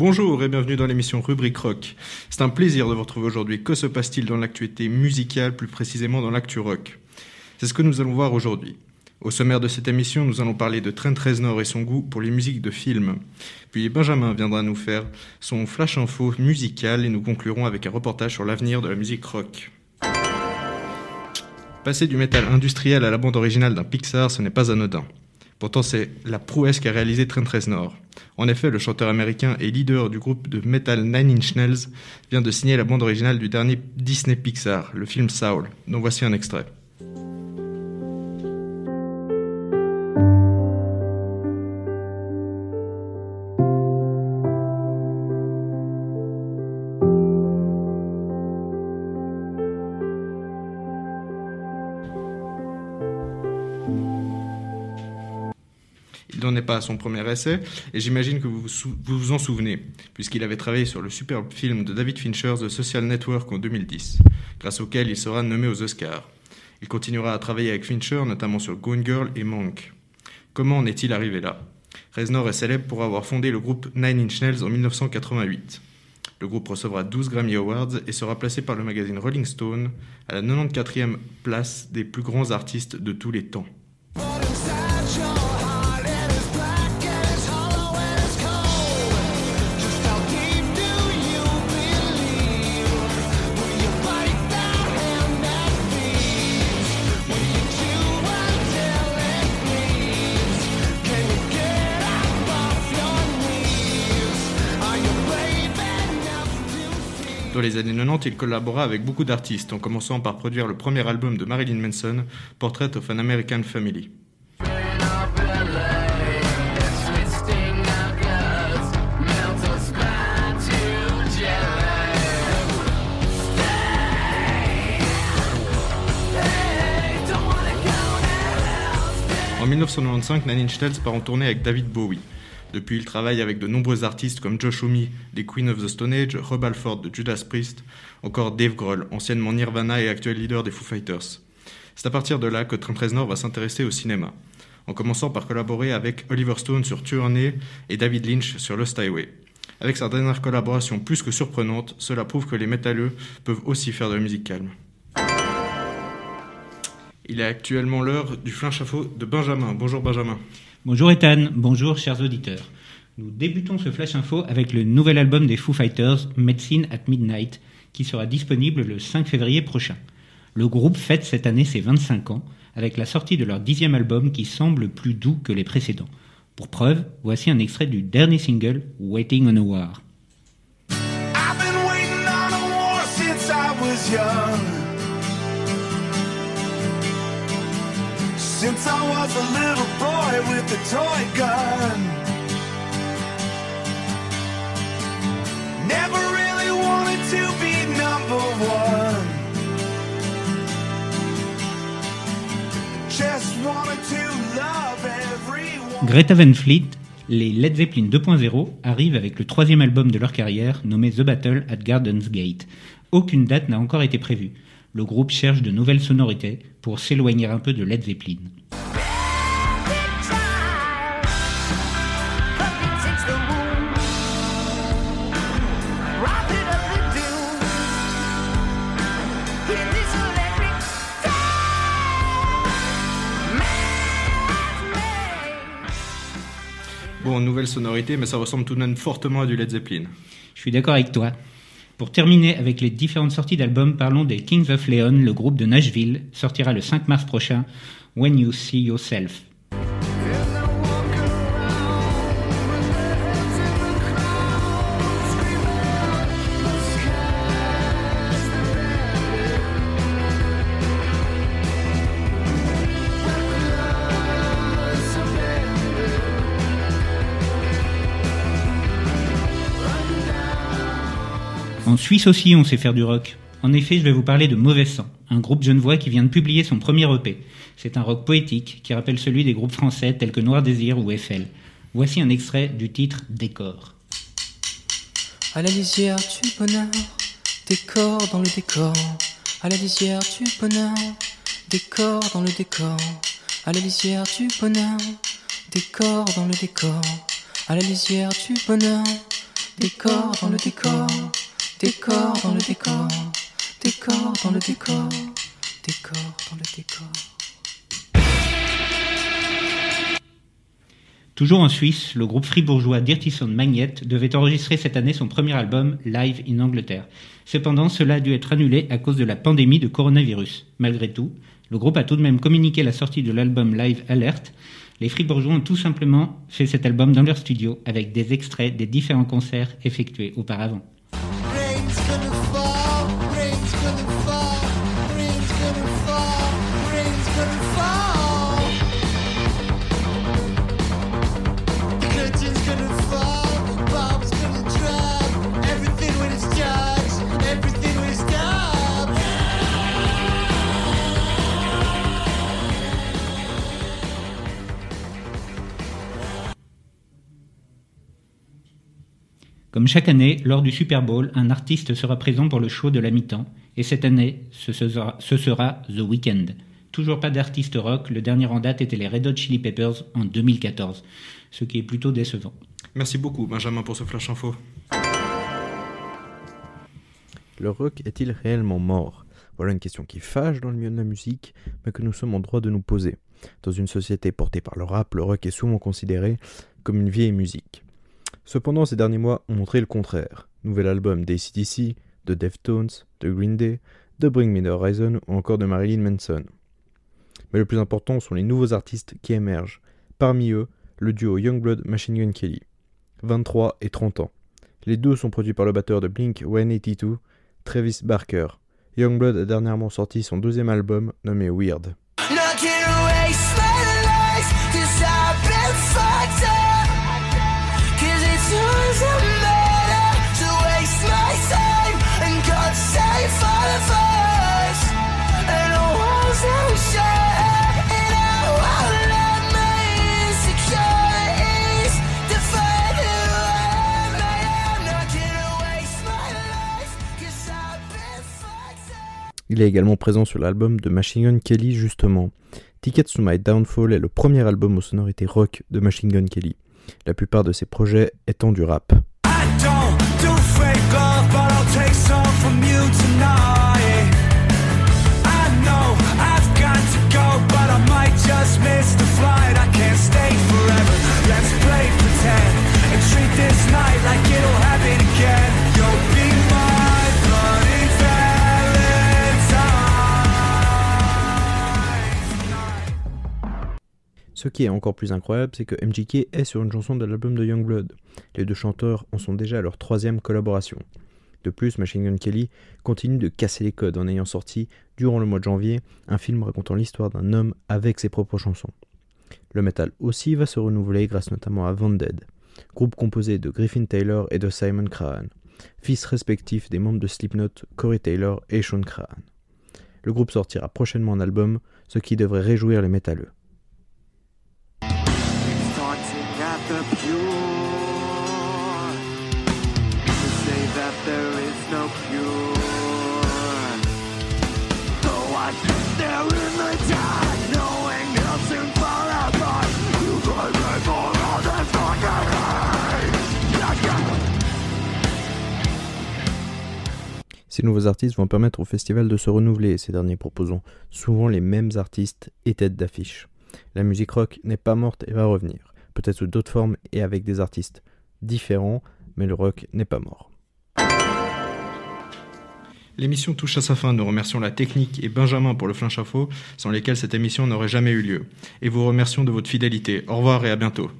Bonjour et bienvenue dans l'émission Rubrique Rock. C'est un plaisir de vous retrouver aujourd'hui. Que se passe-t-il dans l'actualité musicale, plus précisément dans l'actu rock? C'est ce que nous allons voir aujourd'hui. Au sommaire de cette émission, nous allons parler de Trent Reznor et son goût pour les musiques de films. Puis Benjamin viendra nous faire son flash info musical et nous conclurons avec un reportage sur l'avenir de la musique rock. Passer du métal industriel à la bande originale d'un Pixar, ce n'est pas anodin. Pourtant, c'est la prouesse qu'a réalisé Trent Reznor. En effet, le chanteur américain et leader du groupe de metal Nine Inch Nails vient de signer la bande originale du dernier Disney Pixar, le film Saul, dont voici un extrait. Il n'en est pas à son premier essai, et j'imagine que vous vous, vous en souvenez, puisqu'il avait travaillé sur le superbe film de David Fincher, The Social Network, en 2010, grâce auquel il sera nommé aux Oscars. Il continuera à travailler avec Fincher, notamment sur Gone Girl et Monk. Comment en est-il arrivé là? Reznor est célèbre pour avoir fondé le groupe Nine Inch Nails en 1988. Le groupe recevra 12 Grammy Awards et sera placé par le magazine Rolling Stone à la 94e place des plus grands artistes de tous les temps. Dans les années 90, il collabora avec beaucoup d'artistes, en commençant par produire le premier album de Marilyn Manson, Portrait of an American Family. En 1995, Nine Inch Nails part en tournée avec David Bowie. Depuis, il travaille avec de nombreux artistes comme Josh Homme, des Queen of the Stone Age, Rob Alford de Judas Priest, encore Dave Grohl, anciennement Nirvana et actuel leader des Foo Fighters. C'est à partir de là que Trent Reznor va s'intéresser au cinéma, en commençant par collaborer avec Oliver Stone sur Tournée et David Lynch sur Lost Highway. Avec sa dernière collaboration plus que surprenante, cela prouve que les métalleux peuvent aussi faire de la musique calme. Il est actuellement l'heure du flinch info de Benjamin. Bonjour Benjamin. Bonjour Ethan, bonjour chers auditeurs. Nous débutons ce flash info avec le nouvel album des Foo Fighters, Medicine at Midnight, qui sera disponible le 5 février prochain. Le groupe fête cette année ses 25 ans avec la sortie de leur dixième album qui semble plus doux que les précédents. Pour preuve, voici un extrait du dernier single, Waiting on a War. Since I was a little boy with a toy gun. Never really wanted to be number one. Just wanted to love everyone. Greta Van Fleet, les Led Zeppelin 2.0 arrivent avec le troisième album de leur carrière nommé The Battle at Garden's Gate. Aucune date n'a encore été prévue. Le groupe cherche de nouvelles sonorités pour s'éloigner un peu de Led Zeppelin. Bon, nouvelle sonorité, mais ça ressemble tout de même fortement à du Led Zeppelin. Je suis d'accord avec toi. Pour terminer avec les différentes sorties d'albums, parlons des Kings of Leon. Le groupe de Nashville sortira le 5 mars prochain, When You See Yourself. En Suisse aussi, on sait faire du rock. En effet, je vais vous parler de Mauvais Sang, un groupe genevois qui vient de publier son premier EP. C'est un rock poétique qui rappelle celui des groupes français tels que Noir Désir ou Eiffel. Voici un extrait du titre Décor. À la lisière du bonheur, décor dans le décor. À la lisière du bonheur, décor dans le décor. À la lisière du bonheur, décor dans le décor. À la lisière du bonheur, décor dans le décor, décor dans le décor, décor dans le décor, dans le décor. Toujours en Suisse, le groupe fribourgeois Dirty Sound Magnet devait enregistrer cette année son premier album Live in Angleterre. Cependant, cela a dû être annulé à cause de la pandémie de coronavirus. Malgré tout, le groupe a tout de même communiqué la sortie de l'album Live Alert. Les fribourgeois ont tout simplement fait cet album dans leur studio avec des extraits des différents concerts effectués auparavant. Gonna fall, rain's gonna fall, rain's gonna fall, rain's gonna fall. Comme chaque année, lors du Super Bowl, un artiste sera présent pour le show de la mi-temps, et cette année, ce sera, ce sera The Weeknd. Toujours pas d'artiste rock, le dernier en date était les Red Hot Chili Peppers en 2014, ce qui est plutôt décevant. Merci beaucoup, Benjamin, pour ce flash info. Le rock est-il réellement mort? Voilà une question qui fâche dans le milieu de la musique, mais que nous sommes en droit de nous poser. Dans une société portée par le rap, le rock est souvent considéré comme une vieille musique. Cependant, ces derniers mois ont montré le contraire. Nouvel album d'ACDC, de Deftones, de Green Day, de Bring Me the Horizon ou encore de Marilyn Manson. Mais le plus important sont les nouveaux artistes qui émergent. Parmi eux, le duo Youngblood Machine Gun Kelly, 23 et 30 ans. Les deux sont produits par le batteur de Blink 182, Travis Barker. Youngblood a dernièrement sorti son deuxième album nommé Weird. Il est également présent sur l'album de Machine Gun Kelly justement. Tickets to My Downfall est le premier album aux sonorités rock de Machine Gun Kelly, la plupart de ses projets étant du rap. Ce qui est encore plus incroyable, c'est que MGK est sur une chanson de l'album de Youngblood. Les deux chanteurs en sont déjà à leur troisième collaboration. De plus, Machine Gun Kelly continue de casser les codes en ayant sorti, durant le mois de janvier, un film racontant l'histoire d'un homme avec ses propres chansons. Le metal aussi va se renouveler grâce notamment à Vanded, groupe composé de Griffin Taylor et de Simon Crahan, fils respectifs des membres de Slipknot Corey Taylor et Sean Crahan. Le groupe sortira prochainement un album, ce qui devrait réjouir les métalleux. Ces nouveaux artistes vont permettre au festival de se renouveler, ces derniers proposant souvent les mêmes artistes et têtes d'affiche. La musique rock n'est pas morte et va revenir, peut-être sous d'autres formes et avec des artistes différents, mais le rock n'est pas mort. L'émission touche à sa fin. Nous remercions la technique et Benjamin pour le flash info, sans lesquels cette émission n'aurait jamais eu lieu. Et vous remercions de votre fidélité. Au revoir et à bientôt.